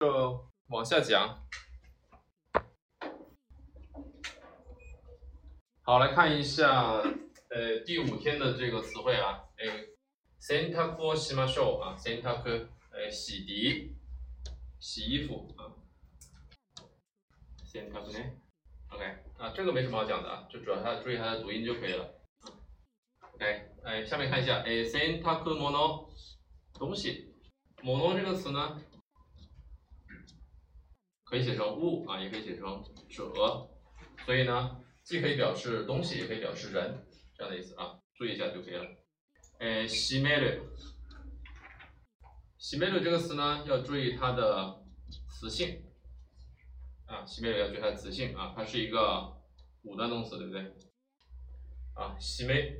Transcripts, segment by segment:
就往下讲。好，来看一下，呃，第五天的这个词汇啊，哎，洗濯をしましょう啊，洗濯，呃，洗涤，洗衣服啊，洗濯ね，OK，啊，这个没什么好讲的啊，就主要它注意它的读音就可以了。OK，哎，下面看一下，哎，洗濯物，东西，物这个词呢？ 可以写成物啊，也可以写成者，所以呢，既可以表示东西，也可以表示人，这样的意思啊，注意一下就可以了。诶，西梅鲁，西梅鲁这个词呢，要注意它的词性啊，西梅鲁要注意它的词性啊，它是一个五段动词，对不对？啊，西梅，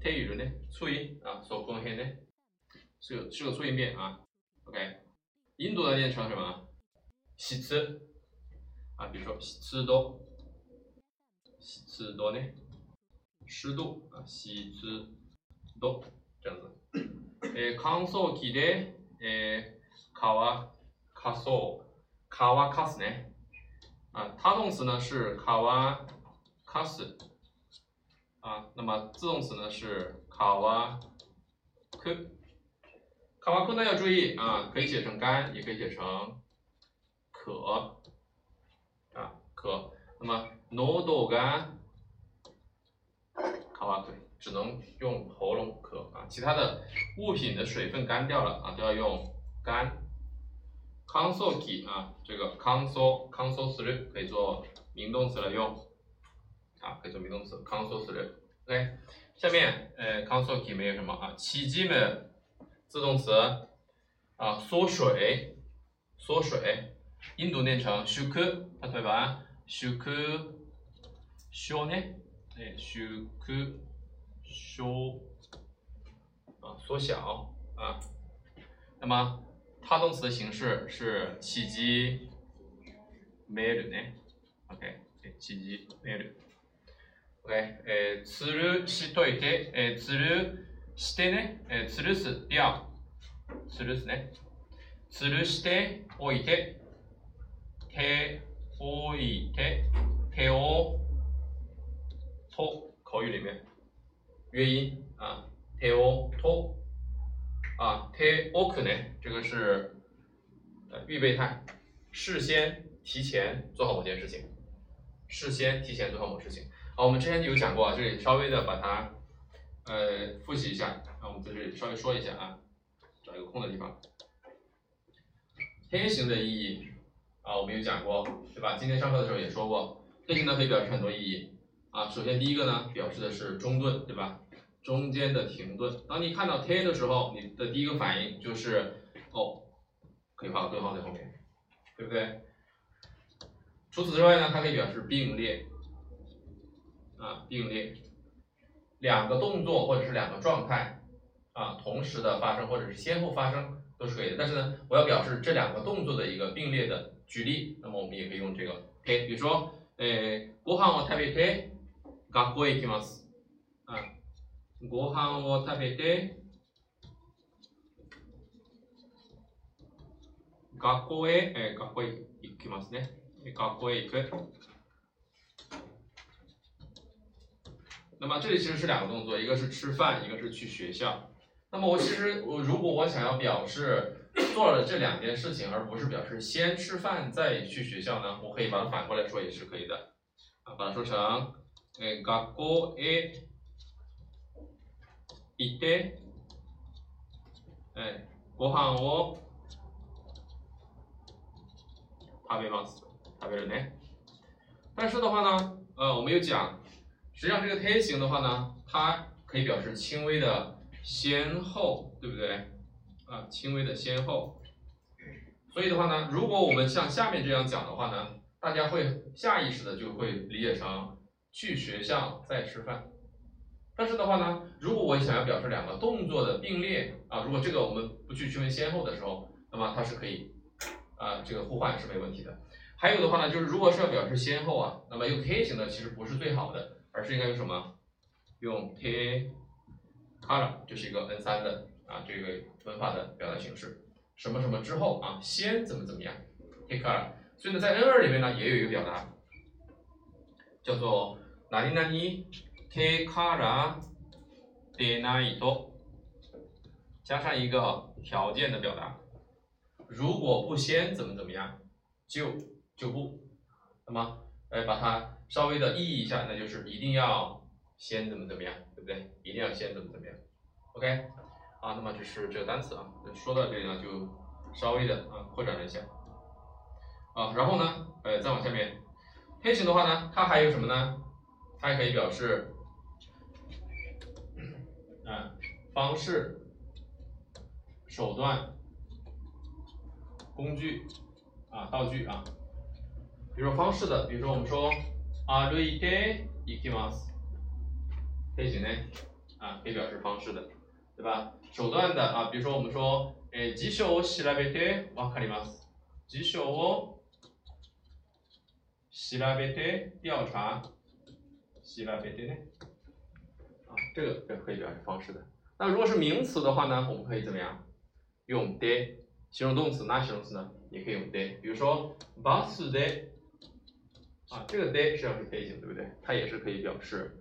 泰语人呢，促音啊，所贡献呢，是个是个促音变啊。OK，印度的念成什么？湿啊，比如说湿度，湿度呢，湿度啊，湿度这样子。诶，乾燥機で诶乾かそう乾かすね啊，它动词呢是乾かす啊，那么自动词呢是乾く。乾く呢要注意啊，可以写成干，也可以写成。 渴啊渴，那么 nodo ga kawaku 只能用喉咙渴啊，其他的物品的水分干掉了啊，都要用干。kansoki 啊，这个 kanso kanso する可以做名动词来用啊，可以做名动词 kanso する。OK，下面呃 kansoki 没有什么啊，起基本自动词啊，缩水缩水。 印度念成修科例えば shuku 小ね、え shuku 小啊缩小。啊，那么它动词的形式是起基 meru ね，OK，起基 meru，OK，えつるしといて、えつるしてね、えつるす掉、つるすね、つるしておいて。ておいて、ておと口语里面约音啊，ておと啊，ておくね，这个是呃预备态，事先提前做好某件事情，事先提前做好某事情。好，我们之前有讲过啊，这里稍微的把它呃复习一下，那我们在这里稍微说一下啊，找一个空的地方，天行的意义。 啊，我们有讲过，对吧？今天上课的时候也说过，这些呢可以表示很多意义啊。首先第一个呢，表示的是中顿，对吧？中间的停顿。当你看到 t 的时候，你的第一个反应就是哦，可以画个顿号在后面，对不对？除此之外呢，它可以表示并列啊，并列，两个动作或者是两个状态啊同时的发生或者是先后发生都是可以的。但是呢，我要表示这两个动作的一个并列的。举例，那么我们也可以用这个 k，比如说，诶，ご飯を食べて学校へ行きます。啊，ご飯を食べて学校へ、え学校へ行きますね。学校へ行く。那么这里其实是两个动作，一个是吃饭，一个是去学校。 那么我其实我如果我想要表示。做了这两件事情，而不是表示先吃饭再去学校呢？我可以把它反过来说也是可以的，啊，把它说成，诶，学校へ行って、え、ご飯を食べます。食べるね。但是的话呢，呃，我们有讲，实际上这个 t 型的话呢，它可以表示轻微的 先后，对不对？啊，轻微的先后，所以的话呢，如果我们像下面这样讲的话呢，大家会下意识的就会理解成去学校再吃饭。但是的话呢，如果我想要表示两个动作的并列啊，如果这个我们不去区分先后的时候，那么它是可以啊，这个互换是没问题的。还有的话呢，就是如果是要表示先后啊，那么用 T 型的其实不是最好的，而是应该用什么？用 T color，就是一个 N 三的。啊，这个文法的表达形式。什么什么之后啊，先怎么怎么样，take care。所以呢，在 N 二里面呢，也有一个表达，叫做哪里哪里 take care de n i t 加上一个条件的表达，如果不先怎么怎么样，就就不。那么，哎，把它稍微的意译一下，那就是一定要先怎么怎么样，对不对？一定要先怎么怎么样，OK？啊，那么这是这个单词啊，说到这里呢，就稍微的啊扩展了一下。啊，然后呢，呃，再往下面，黑型的话呢，它还有什么呢？它还可以表示，啊，方式、手段、工具啊、道具啊。比如说方式的，比如说我们说啊歩いて行きます， 黑型呢，啊，可以表示方式的，对吧？手段的啊，比如说我们说，诶，辞書を調べてわかります。辞書を調べて调查，調べて呢？啊，这个也可以表示方式的。那如果是名词的话呢，我们可以怎么样？用で形容动词，那形容词呢？也可以用で。比如说バスで，啊，这个で实际上是可以型，对不对？它也是可以表示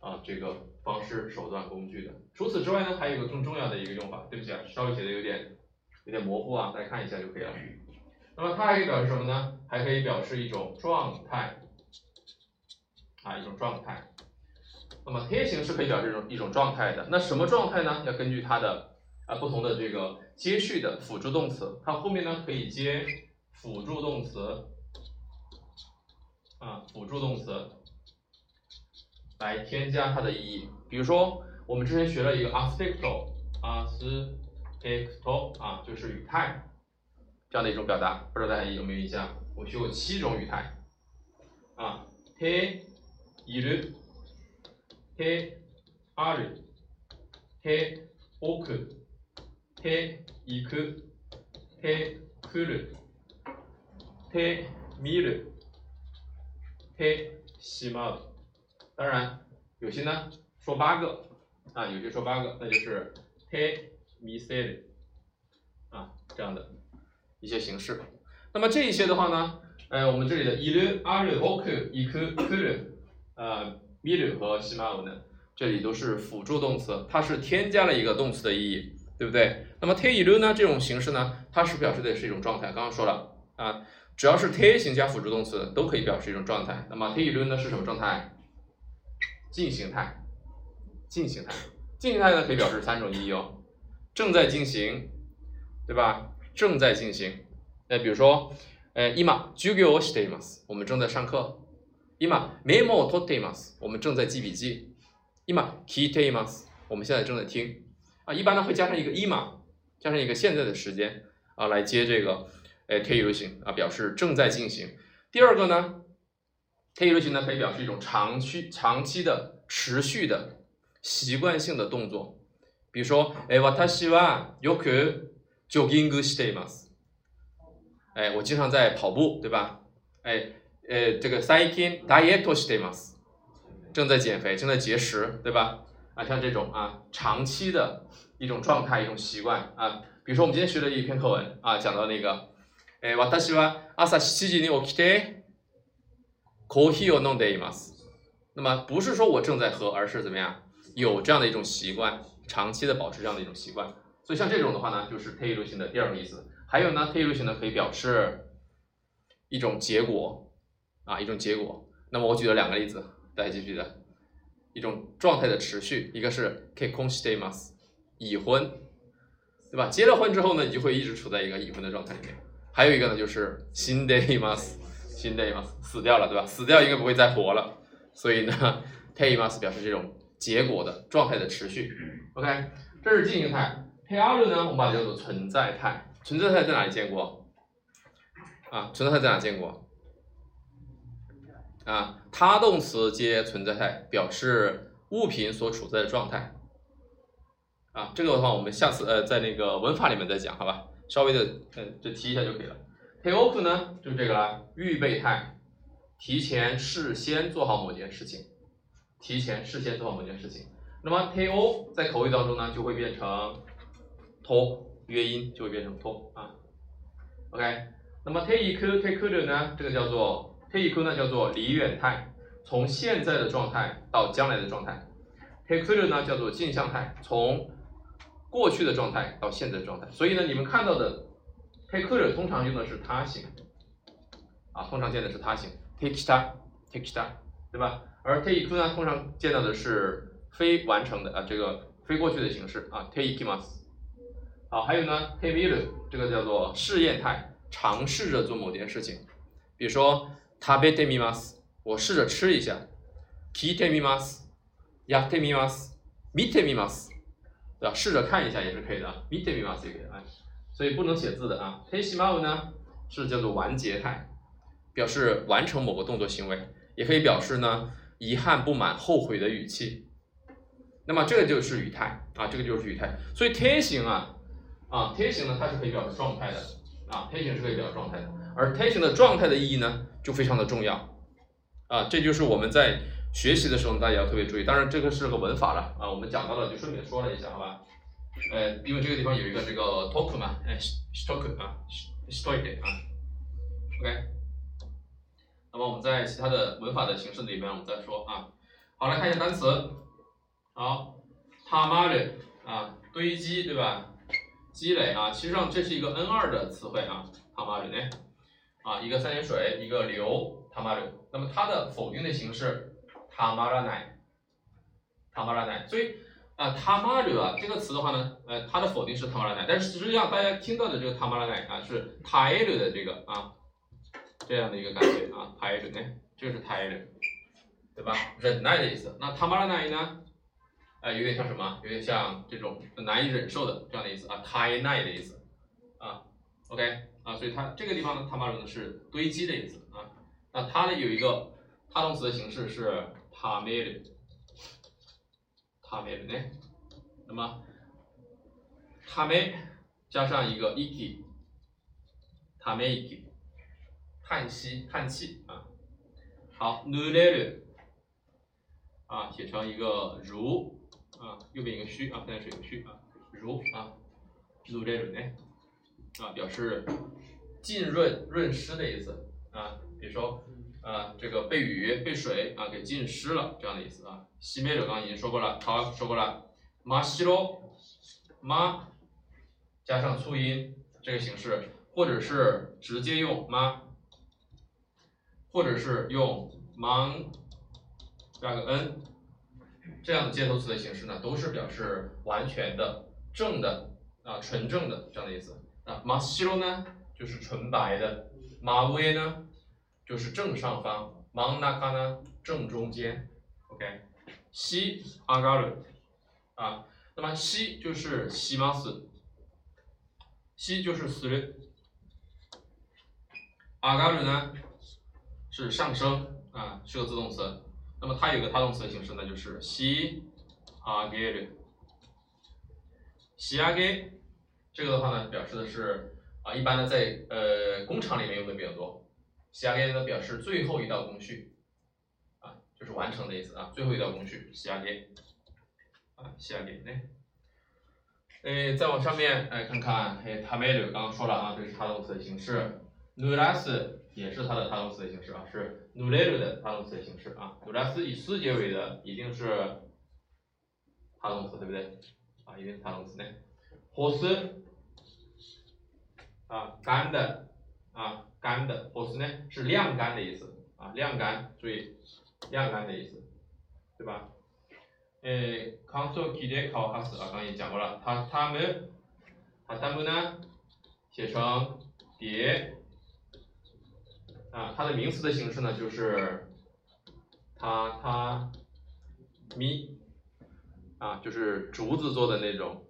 啊这个方式、手段、工具的。除此之外呢，还有一个更重要的一个用法。对不起啊，稍微写的有点有点模糊啊，大家看一下就可以了。那么它还可以表示什么呢？还可以表示一种状态，啊，一种状态。那么贴形是可以表示一种一种状态的。那什么状态呢？要根据它的啊不同的这个接续的辅助动词，它后面呢可以接辅助动词，啊，辅助动词来添加它的意义。比如说我们之前学了一个 aspect，aspect 啊，就是语态。这样的一种表达，不知道大家有没有印象？我学过七种语态啊，ている、てある、ておく、ていく、てくる、て見る、てしまう。 当然，有些呢说八个啊，有些说八个，那就是てみせる啊这样的。一些形式，那么这一些的话呢，呃，我们这里的いる、ある、おく、いく、くる，呃，見る和しまう呢，这里都是辅助动词，它是添加了一个动词的意义，对不对？那么ている呢这种形式呢，它是表示的是一种状态，刚刚说了啊，只要是て形加辅助动词都可以表示一种状态。那么ている呢是什么状态？ 进行态，进行态，进行态呢可以表示三种意义哦，正在进行，对吧？正在进行，那比如说，呃，今授業をしています，我们正在上课。今メモを取っています，我们正在记笔记。今聞いています，我们现在正在听。啊，一般呢会加上一个今，加上一个现在的时间啊，来接这个，呃，ている型啊，表示正在进行。第二个呢， ている型呢可以表示一种长期、长期的、持续的、习惯性的动作。比如说，え、私はよくジョギングしています。哎，我经常在跑步，对吧？哎，呃，这个最近ダイエットしています。正在减肥，正在节食，对吧？啊，像这种啊，长期的一种状态，一种习惯啊。比如说，我们今天学的一篇课文啊，讲到那个，哎，私は朝7時に起きて コーヒーを飲んでいます。那么不是说我正在喝，而是怎么样？有这样的一种习惯，长期的保持这样的一种习惯。所以像这种的话呢，就是特异流行的第二个意思。还有呢，特异流行呢可以表示一种结果啊，一种结果。那么我举了两个例子，大家记不记得？一种状态的持续，一个是結婚しています，已婚，对吧？结了婚之后呢，你就会一直处在一个已婚的状态里面。还有一个呢，就是死んでいます，死 んでいます，死掉了，对吧？死掉应该不会再活了。所以呢，ています表示这种结果的状态的持续。OK，这是进行态。p a r 呢，我们把它叫做存在态。存在态在哪里见过？啊，存在态在哪见过？啊，他动词接存在态，表示物品所处在的状态。啊，这个的话，我们下次呃在那个文法里面再讲，好吧？稍微的呃就提一下就可以了。 P a o k 呢，就是这个啦，预备态，提前事先做好某件事情，提前事先做好某件事情。那么 teo 在口语当中呢，就会变成。托约音就会变成托啊。OK，那么 take take 呢，这个叫做 take 呢叫做离远态，从现在的状态到将来的状态。take 呢叫做镜像态，从过去的状态到现在的状态。所以呢，你们看到的 take 通常用的是他形啊，通常见的是他形 take ta take ta，对吧？而 take 呢，通常见到的是非完成的啊，这个非过去的形式啊，take ikimas。好，还有呢，take miru 这个叫做试验态，尝试着做某件事情，比如说 tabete mimas，我试着吃一下，kite mimas。やってみます。見てみます。对吧？试着看一下也是可以的。見てみます也可以啊。 所以不能写字的啊。てしまう呢是叫做完结态，表示完成某个动作行为，也可以表示呢遗憾、不满、后悔的语气。那么这个就是语态啊，这个就是语态。所以て形啊啊て形呢它是可以表示状态的啊，て形是可以表示状态的。而て形的状态的意义呢就非常的重要啊，这就是我们在。学习的时候，大家要特别注意。当然，这个是个文法了啊，我们讲到了就顺便说了一下，好吧？ 呃，因为这个地方有一个这个 talk 嘛，哎，talk 啊，story 点啊，OK。那么我们在其他的文法的形式里面，我们再说啊。好，来看一下单词。好 t a m a r 啊，堆积对吧？积累啊，其实上这是一个 N 二的词汇啊 t a m a r 呢，啊，一个三点水，一个流 t a m a r 那么它的否定的形式。塔玛拉奶，塔玛拉奶，所以啊，塔玛鲁啊这个词的话呢，呃，它的否定是塔玛拉奶，但是实际上大家听到的这个塔玛拉奶啊是塔埃鲁的这个啊这样的一个感觉啊，塔埃鲁呢，这是塔埃鲁，对吧？忍耐的意思。那塔玛拉奶呢，呃，有点像什么？有点像这种难以忍受的这样的意思啊，塔埃奈的意思啊。OK 啊，所以它这个地方呢，塔玛鲁呢是堆积的意思啊。那它呢有一个他动词的形式是。塔梅鲁，塔梅呢？那么塔梅加上一个 iki，塔梅 iki，叹息、叹气啊。好，努雷鲁啊，写成一个如啊，右边一个虚啊，现在是一个虚啊，如啊，努雷鲁呢啊，表示浸润、润湿的意思啊，比如说。啊，这个被雨被水啊给浸湿了，这样的意思啊。西梅者刚已经说过了，好说过了。马西罗，马加上促音这个形式，或者是直接用马，或者是用 man 加个 n 这样的接头词的形式呢，都是表示完全的正的啊纯正的这样的意思啊。马西罗呢就是纯白的，马威呢。就是正上方，真ん中呢正中间，OK，西阿嘎鲁啊，那么西就是西马斯，西就是する，阿嘎鲁呢是上升啊，是个自动词，那么它有个他动词的形式呢，就是西阿げる，西阿げ，这个的话呢，表示的是啊，一般呢在呃工厂里面用的比较多。下列呢表示最后一道工序，啊， 完成的意思啊，最后一道工序下列，啊，下列呢，诶，再往上面来看看，诶，他没有刚刚说了啊，这是他动词的形式，nulas 也是它的他动词的形式啊，是 nulero 的他动词的形式啊，nulas 以斯结尾的一定是他动词对不对？啊，一定是他动词呢，火斯，啊，干的，啊。干的，火丝呢是晾干的意思啊，晾干，注意晾干的意思，对吧？诶，乾燥機で乾かす啊，刚刚也讲过了，它它们它它们呢写成叠啊，它的名词的形式呢就是它它咪啊，就是竹子做的那种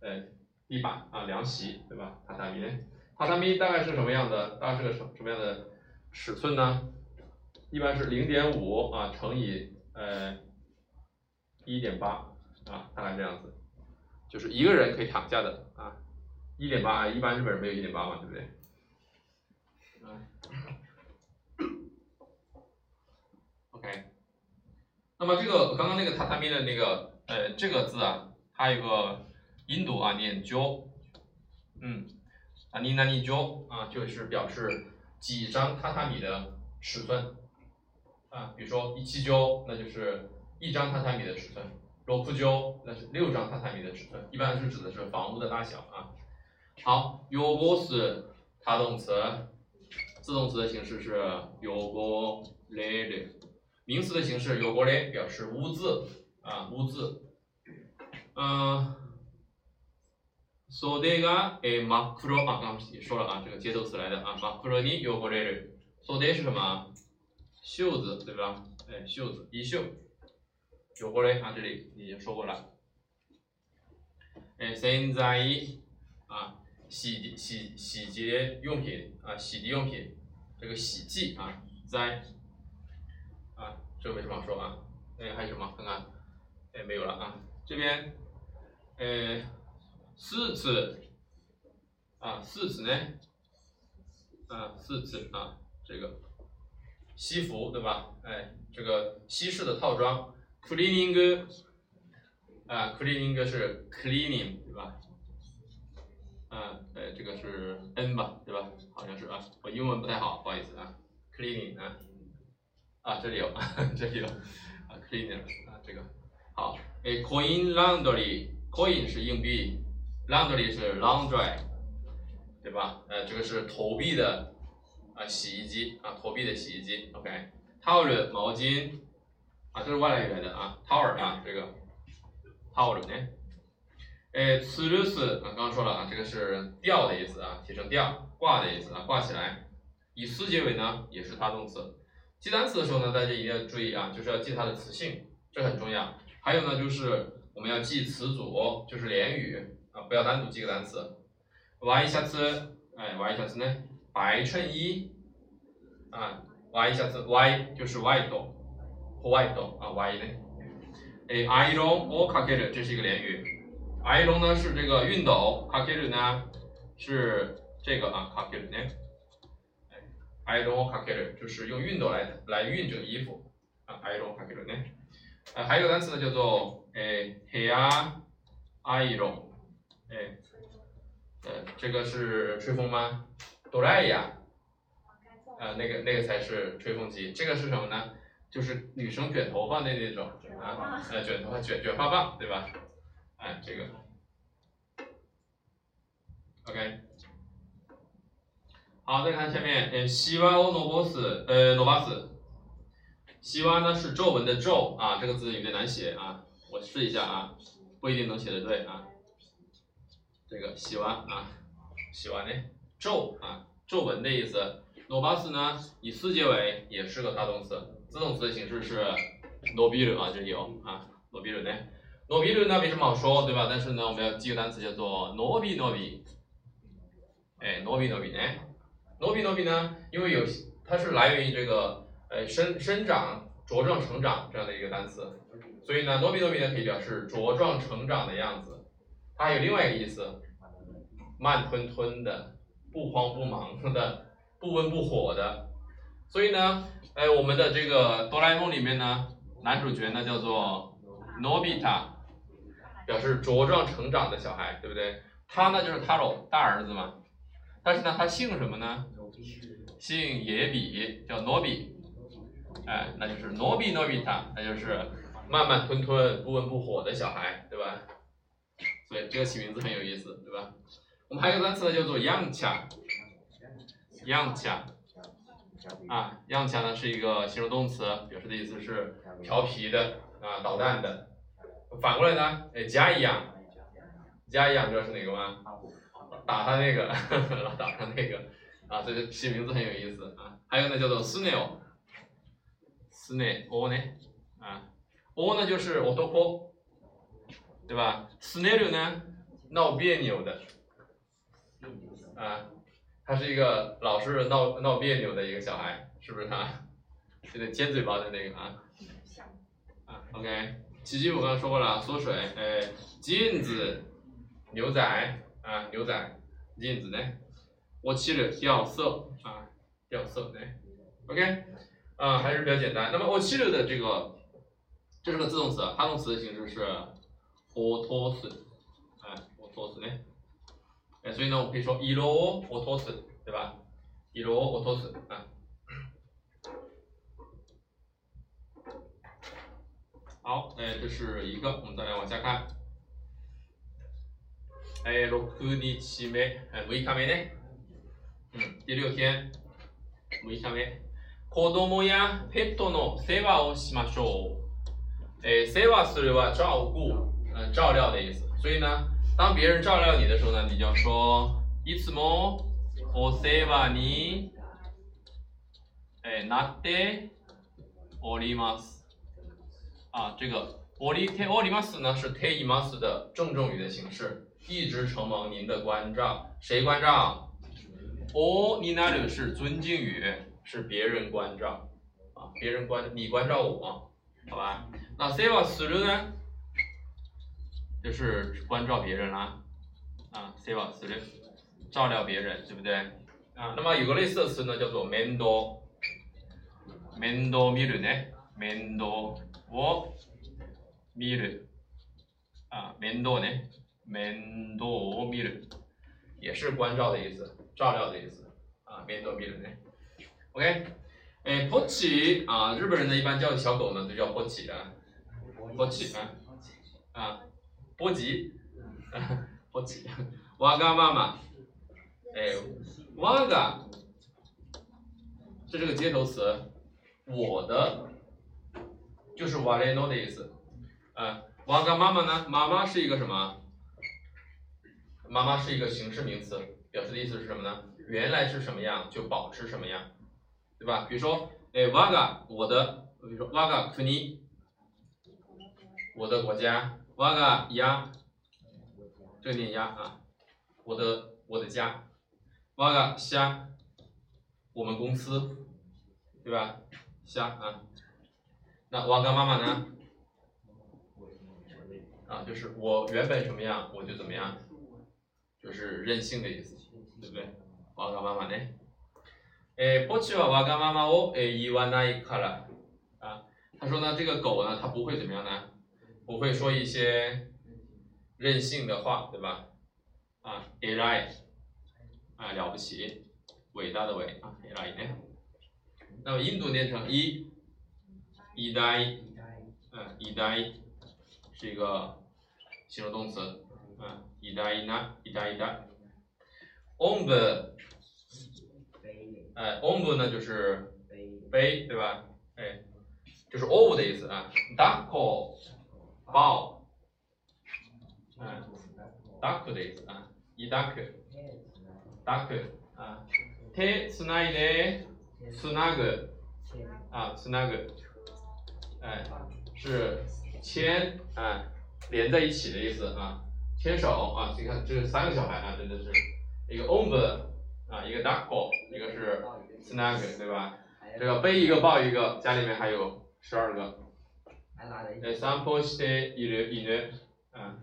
呃地板啊凉席，对吧？榻榻米。榻榻米大概是什么样的？大概是个什什么样的尺寸呢？ 一般是零点五啊乘以呃一点八啊，大概这样子，就是一个人可以躺下的啊，一点八，一般日本人没有一点八嘛，对不对？嗯，OK，那么这个刚刚那个榻榻米的那个呃这个字啊，它有个音读啊，念 jo 嗯，啊，你那你就啊，就是表示几张榻榻米的尺寸。啊比如说一七九那就是一张榻榻米的尺寸若不九那是六张榻榻米的尺寸一般是指的是房屋的大小啊。好 your boss 它动词自动词的形式是 your boarder 名词的形式 your boarder 表示屋子啊屋子嗯 soldier a macro 啊刚刚也说了啊这个节奏词来的啊 macro 呢 your boarder soldier 是什么袖子对吧？哎，袖子，衣袖。汚れ啊，这里已经说过了。哎，现在啊，洗洗洗洁用品啊，洗涤用品，这个洗剂啊，在啊，这个没什么好说啊。哎，还有什么？看看，哎，没有了啊。这边，哎。四次啊，四次呢？啊，四次啊，这个西服对吧？哎，这个西式的套装，cleaning 啊，cleaning 是 cleaning 对吧？啊，哎，这个是 n 吧，对吧？好像是啊，我英文不太好，不好意思啊，cleaning 啊，啊，这里有，这里有啊，cleaning 啊，这个好，哎，coin laundry，coin 是硬币。laundry 是 laundry，对吧？呃，这个是投币的啊，洗衣机啊，投币的洗衣机。OK，towel 毛巾啊，这是外来语来的啊，towel 啊，这个 towel 呢？哎，つるす啊，刚刚说了啊，这个是吊的意思啊，提成吊，挂的意思啊，挂起来。以四结尾呢，也是他动词。记单词的时候呢，大家一定要注意啊，就是要记它的词性，这很重要。还有呢，就是我们要记词组，就是连语。啊，不要单独记个单词。Y 下次，哎，Y 下次呢？ 白衬衣，啊，Y 下次，Y 就是 white 或 white 啊，Y 呢？哎，iron or c a k e r 这是一个连语。iron 呢是这个熨斗 c a k e r 呢是这个啊 k a k e r 呢？哎，iron or k a k e r 就是用熨斗来来熨这个衣服啊，iron c a k e r 呢？呃，还有个单词呢叫做哎，hair iron。哎，呃，这个是吹风吗？哆来呀，啊，那个那个才是吹风机。这个是什么呢？就是女生卷头发的那种啊，呃，卷头发卷卷发棒，对吧？哎，这个，OK。好，再看下面，呃，西瓦欧诺波斯，呃，诺巴斯。西瓦呢是皱纹的皱啊，这个字有点难写啊，我试一下啊，不一定能写的对啊。这个洗完啊，洗完呢，皱啊，皱纹的意思。诺巴斯呢，以四结尾，也是个大动词，自动词的形式是诺比鲁啊，这里有啊，诺比鲁呢，诺比鲁呢没什么好说，对吧？但是呢，我们要记个单词叫做诺比诺比，哎，诺比诺比呢，诺比诺比呢，因为有它是来源于这个呃生生长、茁壮成长这样的一个单词，所以呢，诺比诺比呢可以表示茁壮成长的样子。它还有另外一个意思，慢吞吞的，不慌不忙的，不温不火的。所以呢，哎，我们的这个哆啦 A 梦里面呢，男主角呢叫做诺比塔，表示茁壮成长的小孩，对不对？他呢就是他老大儿子嘛，但是呢他姓什么呢？姓野比，叫诺比，哎，那就是诺比诺比塔，那就是慢慢吞吞、不温不火的小孩，对吧？所以，这个起名字很有意思，对吧？我们还有个单词呢，叫做 “yangcha”，yangcha，，啊，，yangcha 呢是一个形容动词，表示的意思是调皮的啊，捣蛋的。反过来呢，哎，加一样，加一样知道是哪个吗？打他那个，老 打他那个，啊，这个起名字很有意思啊。还有呢，叫做 snail，snail，o 呢，啊，，o 呢就是我多坡。对吧？？snail 呢，闹别扭的，啊，他是一个老是闹闹别扭的一个小孩，是不是他？有点尖嘴巴的那个啊。啊，OK，奇迹我刚刚说过了，缩水，哎，镜子，牛仔，啊，牛仔，镜子呢？我起了掉色，啊，掉色呢？OK，啊，还是比较简单。那么我起了的这个，这是个自动词，它动词的形式是。落とす，哎，落とすね。 哎，所以呢，我可以说一罗我托斯，对吧？一罗我托斯啊。好，哎，这是一个，我们再来往下看。哎，六日目，哎，六日目呢？嗯，第六天，六日目。子供やペットの世話をしましょう。哎，世話するは照顾，嗯，照料的意思。所以呢， 当别人照料你的时候呢，你就要说いつもお世話に哎なっております。啊，这个我里贴我里马斯呢是贴伊马斯的郑重语的形式，一直承蒙您的关照，谁关照？哦，你那里是尊敬语，是别人关照啊，别人关你关照我，好吧？那 s a v a 斯鲁呢， 就是关照别人啦，啊 s a v a 斯鲁，照料别人，对不对？啊，那么有个类似的词呢，叫做 mendo，mendo miru 呢，mendo。我米る啊，面倒呢，面倒米る，也是关照的意思，照料的意思啊，面倒米る呢。OK，哎，波奇啊，日本人呢一般叫小狗呢都叫波奇啊，波奇啊，啊， 波吉，波吉，哇嘎妈妈，哎，哇嘎，这是个接头词，我的。就是瓦雷诺的意思，啊，瓦嘎妈妈呢？妈妈是一个什么？妈妈是一个形式名词，表示的意思是什么呢？原来是什么样就保持什么样，对吧？比如说，哎，瓦嘎，我的，比如说瓦嘎库尼，我的国家，瓦嘎亚，这个念亚啊，我的我的家，瓦嘎虾，我们公司，对吧？虾啊。那瓦嘎妈妈呢？啊，就是我原本什么样，我就怎么样，就是任性的意思，对不对？瓦嘎妈妈呢？诶，波奇は瓦嘎妈妈を诶言わないから。啊，他说呢，这个狗呢，它不会怎么样呢？ 不会说一些任性的话，对吧？啊，偉い，啊，了不起，伟大的伟啊，偉い呢。那么印度念成一。一代，嗯，一代是一个形容动词，嗯，一代一代一代一代。om 哎，om 呢就是背，对吧？哎，就是 o 的意思啊。dako 抱，嗯，dak 的意思啊，一 dak，dak 啊，手つないでつなぐ啊，つなぐ。哎，是牵哎连在一起的意思啊，牵手啊，你看这是三个小孩啊，真的是一个 o m b 啊，一个 duckle，一个是 snag，对吧？这个背一个抱一个，家里面还有十二个。 哎，三波奇的一女一女，啊，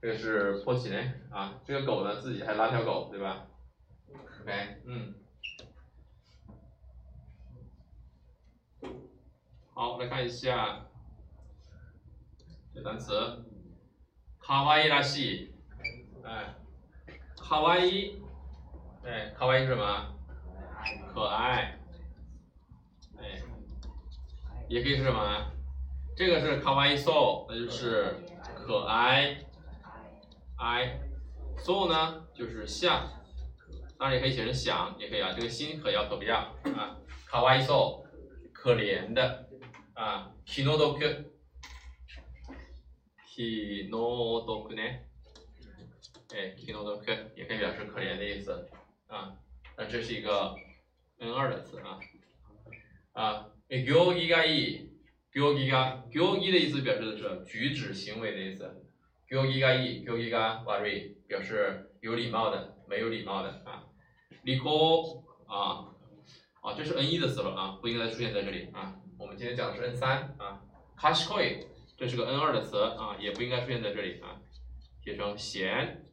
这个是波奇呢啊，这个狗呢自己还拉条狗，对吧？OK，嗯。好，来看一下这单词，卡哇伊拉西，哎，卡哇伊，哎，卡哇伊是什么？可爱，哎，也可以是什么？这个是卡哇伊 so，那就是可爱，i so 呢就是像，当然也可以写成想，也可以啊，这个心可要可不要啊？卡哇伊 so，可怜的。啊，気の毒，気の毒呢？哎，気の毒也可以表示可怜的意思啊。那这是一个 N 二的词啊。啊，行儀がいい， 行儀が行儀的意思表示的是举止行为的意思。行儀がいい，行儀が悪い，表示有礼貌的，没有礼貌的啊。利口啊啊，这是 N 一的词了啊，不应该出现在这里啊。我们今天讲的是 N 三啊，kashkoi，这是个 N 二的词啊，也不应该出现在这里啊，写成贤，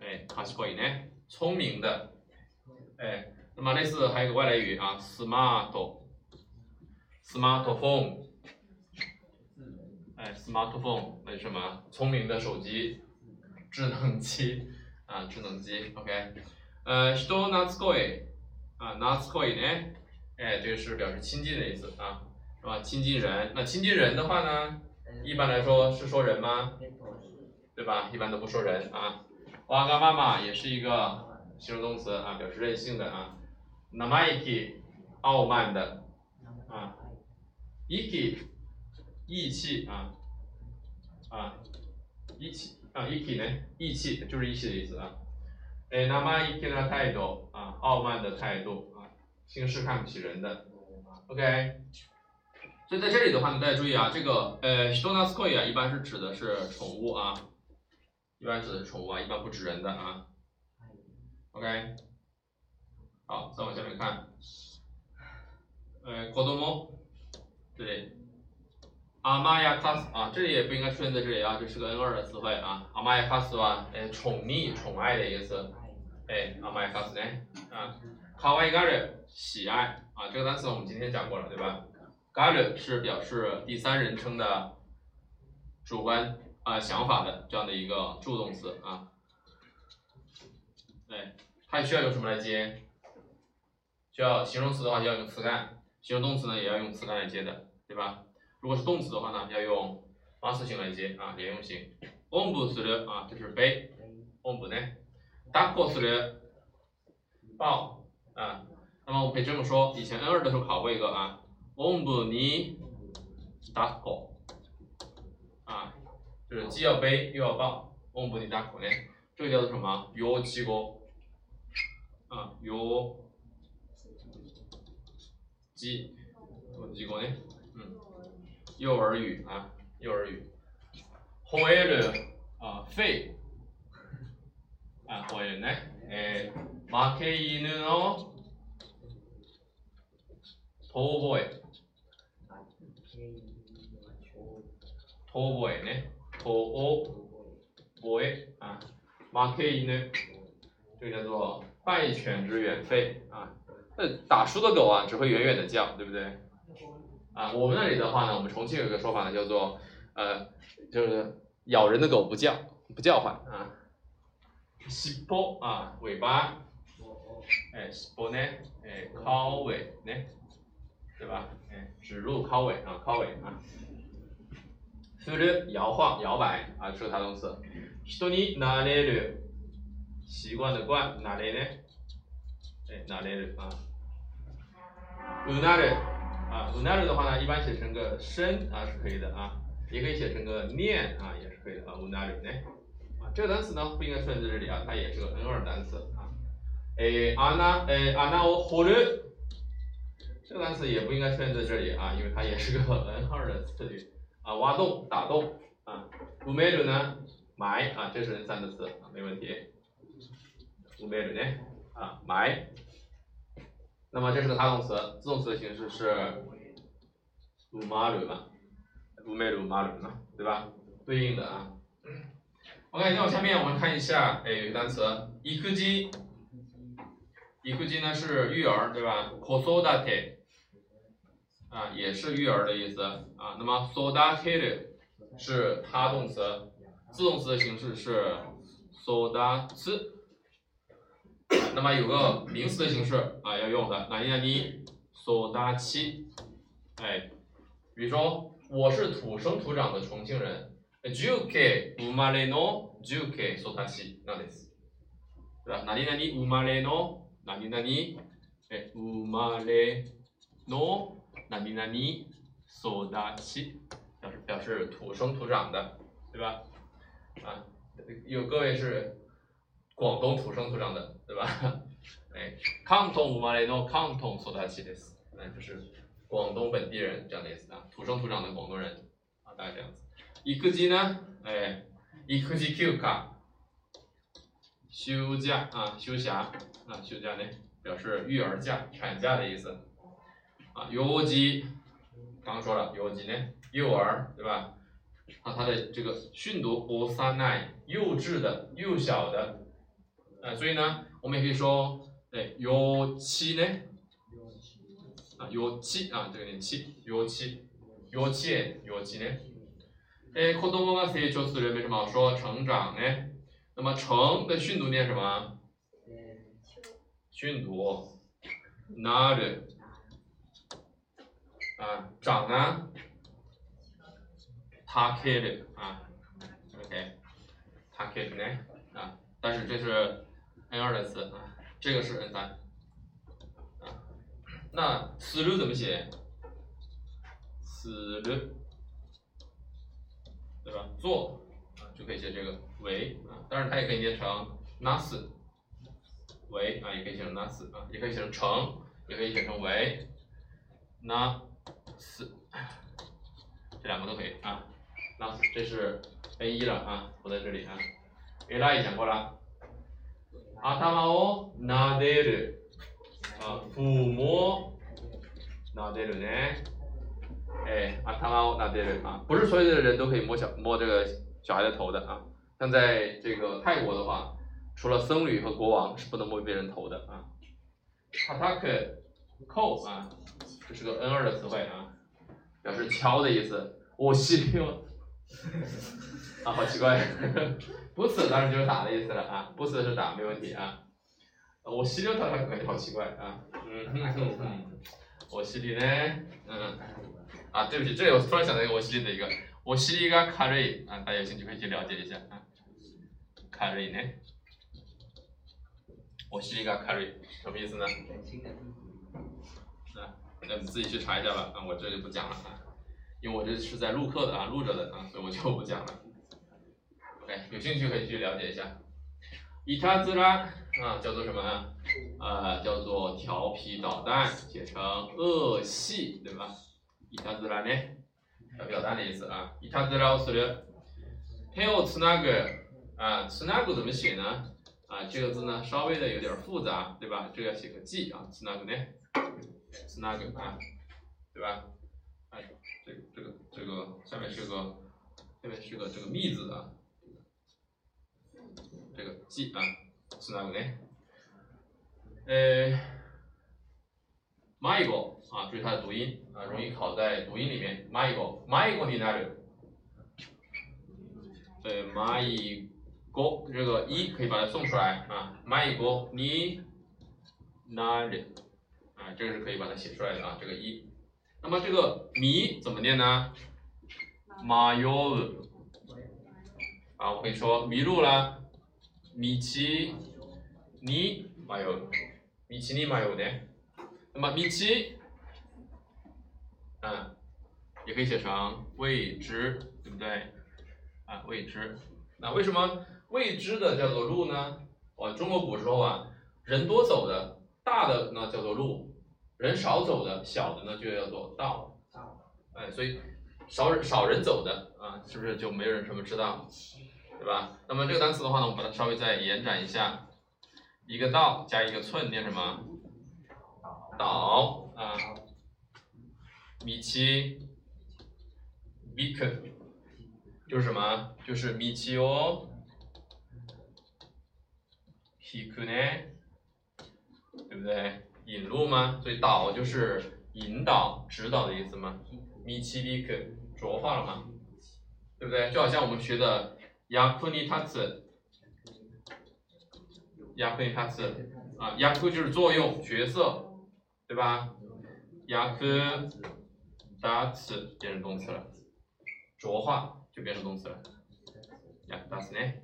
哎，kashkoi 呢，聪明的，哎，那么类似还有个外来语啊 ，smart，smartphone，哎，smartphone 那是什么？聪明的手机，智能机 啊，智能机，OK，呃，人懐こい啊，懐こい呢，哎，这个是表示亲近的意思啊，是吧？亲近人，那亲近人的话呢，一般来说是说人吗？对吧？一般都不说人啊。哇嘎妈妈也是一个形容动词啊，表示任性的啊。生意気，傲慢的啊。 义気，义气啊啊，义气啊，义气呢，义气就是义气的意思啊。哎，生意気な态度啊，傲慢的态度啊，轻视看不起人的。OK，所以在这里的话呢，大家注意啊，这个呃，人懐こい啊，一般是指的是宠物啊。一般指的是宠物啊，一般不指人的啊。OK，好，再往下面看，呃，子供， 这里，阿玛亚卡斯啊，这里也不应该出现在这里啊，这是个 N 二的词汇啊。阿玛亚卡斯啊，哎，宠溺、宠爱的意思。哎，阿玛亚卡斯呢？啊，卡哇伊嘎瑞，喜爱啊，这个单词我们今天讲过了，对吧？嘎瑞是表示第三人称的主观。啊，想法的这样的一个助动词啊，哎，它需要用什么来接？需要形容词的话要用词干，形容动词呢也要用词干来接的，对吧？如果是动词的话呢，要用发词型来接啊，连用型。おんぶする啊，这是背，おんぶ呢。抱っこする，抱啊。那么我们可以这么说，以前 N 二的时候考过一个啊，おんぶに抱っこ。就是既要背又要抱，我们不得打口呢，这个叫做什么？幼稚語啊，幼稚幼稚語呢？ 嗯，幼儿语啊，幼儿语。吠える啊，吠啊，吠えるね。え負け犬の遠吠え。遠吠えね。哦，boy 啊，马克伊呢？这个叫做败犬之远吠啊。那打输的狗啊，只会远远的叫，对不对？ 啊，我们那里的话呢，我们重庆有一个说法呢，叫做呃，就是咬人的狗不叫，不叫唤啊。西坡啊，尾巴，哎，西坡呢？哎，靠尾呢？对吧？哎，指路靠尾啊，靠尾啊。する摇晃摇摆啊，这是它动词。人になれる习惯的惯，なれね，哎，なれる啊。うなる 啊，うなる的话呢，一般写成个声啊是可以的啊，也可以写成个念啊也是可以的啊。うなるね啊，这个单词呢不应该出现在这里啊，它也是个 N 二单词啊。哎，穴哎穴を掘る这个单词也不应该出现在这里啊，因为它也是个 N 二的词语。啊，挖洞、打洞啊，埋める呢，埋啊，这是 N 三的词啊，没问题。埋める呢，啊，埋。 那么这是个他动词，自动词的形式是埋める嘛，埋める、埋める嘛，对吧？对应的啊。OK，再往下面我们看一下，哎，有一个单词，育児。育児呢是育儿，对吧？子育て。啊，也是育儿的意思啊。那么 s o d a t e r 是他动词，自动词的形式是 s o d a t 那么有个名词的形式啊要用的，哪里哪里 s o d a t 哎，比如说我是土生土长的重庆人，juke umareno juke s o d a t 那です。对吧？哪里哪里 umareno 哪里哪里哎 umareno 那你那你所达七表示表示土生土长的，对吧？啊，有各位是广东土生土长的，对吧？哎，関東生まれの関東所达七です，那就是广东本地人这样的意思啊，土生土长的广东人啊，大概这样子。育児呢，哎，育児休暇，休假啊，休暇啊，休假呢表示育儿假、产假的意思。啊，幼児，刚刚说了，幼児呢，幼儿，对吧？啊，它的这个训读，o s a n a 幼稚的，幼小的， 啊，所以呢，我们也可以说，哎，幼稚呢，啊，幼稚啊，这个念稚，幼稚，幼稚园，幼稚呢，哎，子供が成長する，为什么说成长呢？ 那么成的训读念什么？训读 nar 啊，长呢 taker 啊，OK taker 呢啊，但是这是 N 二的词啊，这个是 N 三啊，那 slo 怎么写？slo 对吧？做啊就可以写这个为啊，当然它也可以念成 nas 为啊，也可以写成 nas 啊，也可以写成成，也可以写成为 nas，这两个都可以啊。nas 这是 N 一了啊，不在这里啊。A 拉也讲过了。阿塔玛哦，拿得了啊，抚摸拿得了呢。哎，阿塔玛哦，拿得了啊，不是所有的人都可以摸小摸这个小孩的头的啊。像在这个泰国的话。除了僧侣和国王是不能摸别人头的啊。a t a k 扣啊，这是个 N 二的词汇啊，表示敲的意思。我西溜，啊，好奇怪。不死当然就是打的意思了啊，不死是打没问题啊。我犀利他他感觉好奇怪啊。嗯哼哼哼，我犀利呢？嗯，啊，对不起，这里我突然想到一个我犀利的一个，我犀利一个卡瑞啊，大家有兴趣可以去了解一下啊。卡瑞呢？我是一个 carry，什么意思呢？啊，那你自己去查一下吧，啊，我这就不讲了啊，因为我这是在录课的啊，录着的啊，所以我就不讲了。OK，有兴趣可以去了解一下。伊塔兹拉啊，叫做什么？啊，叫做调皮捣蛋，写成恶戏，对吧？伊塔兹拉呢，调皮捣蛋的意思啊。伊塔兹拉是的。还有次那个啊，次那个怎么写呢？啊，这个字呢稍微的有点复杂，对吧？这个要写个 g 啊，是哪个呢？是哪个啊？对吧？这个下面是个下面是个这个密字啊，这个 g 啊，是哪个呢？呃 m y g o 啊，注意它的读音啊，容易考在读音里面。m y g o m y g o 你哪里？呃 m y 过这个一可以把它送出来啊，买一个你哪里啊，这个是可以把它写出来的啊，这个一。那么这个迷怎么念呢？马哟啊，我跟你说迷路了，米奇你马哟，米奇你马哟的。那么米奇，嗯，也可以写成未知，对不对？啊，未知。那为什么？未知的叫做路呢？哦，中国古时候啊，人多走的大的呢叫做路，人少走的小的呢就叫做道。哎，所以少少人走的啊，是不是就没有人什么知道，对吧？那么这个单词的话呢，我们把它稍微再延展一下，一个道加一个寸，念什么？岛啊，米奇，米克，就是什么？就是米奇哦。引くね，对不对？引路吗？所以导就是引导、指导的意思吗？みちびく，浊化了吗？对不对？就好像我们学的役に立つ，役に立つ啊，役就是作用、角色，对吧？役立つ变成动词了，浊化就变成动词了，役立つね，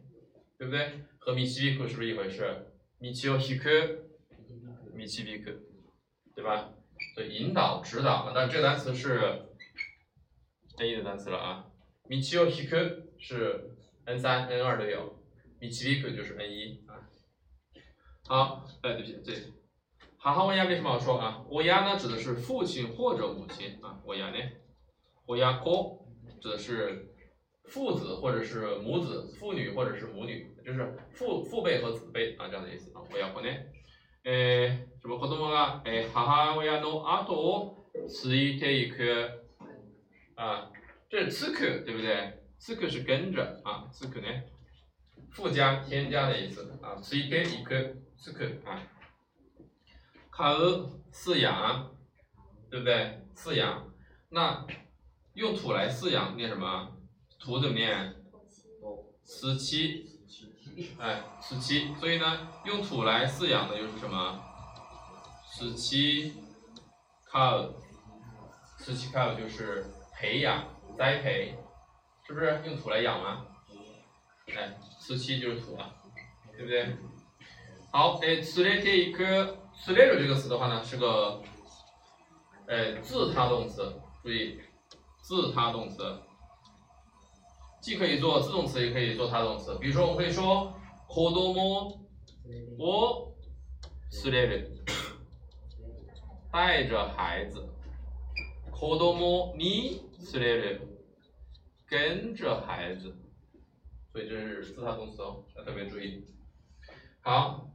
对不对？和米奇比克是不是一回事？米奇奥希克， 米奇比克，对吧？所以引导、指导，但这个单词是 N 一的单词了啊。米奇奥希克是 N 三、N 二都有，米奇比克就是 N 一啊。好，哎，对不起，这哈哈，我亚为什么要说啊？我亚呢指的是父亲或者母亲啊，我亚呢，我亚科指的是。父子或者是母子，父女或者是母女，就是父父辈和子辈啊这样的意思啊。我要呢，呃，什么子供がえ母親の後をついていく啊，这是つく对不对？つく是跟着啊，つく呢，附加添加的意思啊，ついていくつく啊。飼う饲养，对不对？饲养，那用土来饲养念什么？土怎么念？死期 哎，十七，所以呢，用土来饲养的就是什么？十七卡尔，十七卡尔就是培养、栽培，是不是用土来养吗？哎，十七就是土啊，对不对？好，哎，吃的这一个吃的这个词的话呢，是个，哎，自他动词，注意，自他动词，既可以做自动词，也可以做他动词。比如说，我们可以说，子供我。吃的的，带着孩子，子供你。吃的的，跟着孩子，所以这是自他动词哦，要特别注意。好。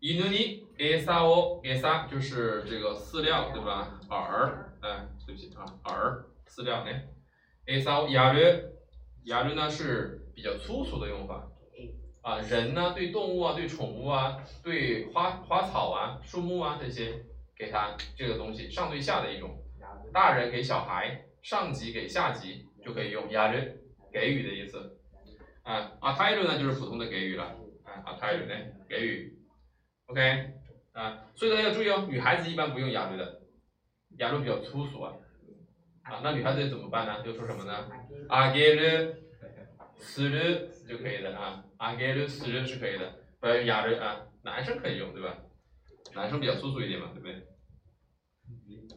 伊努尼。艾萨哦，艾萨就是这个饲料对吧？饵，哎，对不起啊，饵。饲料呢？艾萨哦，亚略，亚律呢是比较粗俗的用法啊。人呢对动物啊、对宠物啊、对花花草啊、树木啊这些，给它这个东西上对下的一种。大人给小孩，上级给下级就可以用亚略，给予的意思。啊，阿泰鲁呢就是普通的给予了，啊，阿泰鲁呢给予。OK，啊，所以大家要注意哦，女孩子一般不用哑律的，哑律比较粗俗啊，啊，那女孩子怎么办呢？就说什么呢？阿给了，斯了就可以的啊，阿给了斯了是可以的，不要用哑律啊，男生可以用对吧？男生比较粗俗一点嘛，对不对？嗯。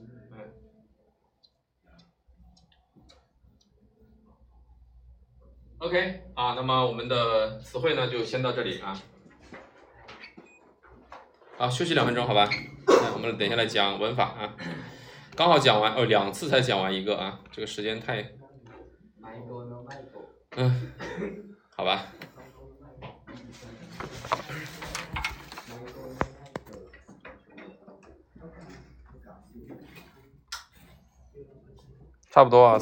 OK，啊，那么我们的词汇呢就先到这里啊。好，休息两分钟，好吧？那我们等一下来讲文法啊。刚好讲完哦，两次才讲完一个啊，这个时间太……嗯，好吧。差不多啊。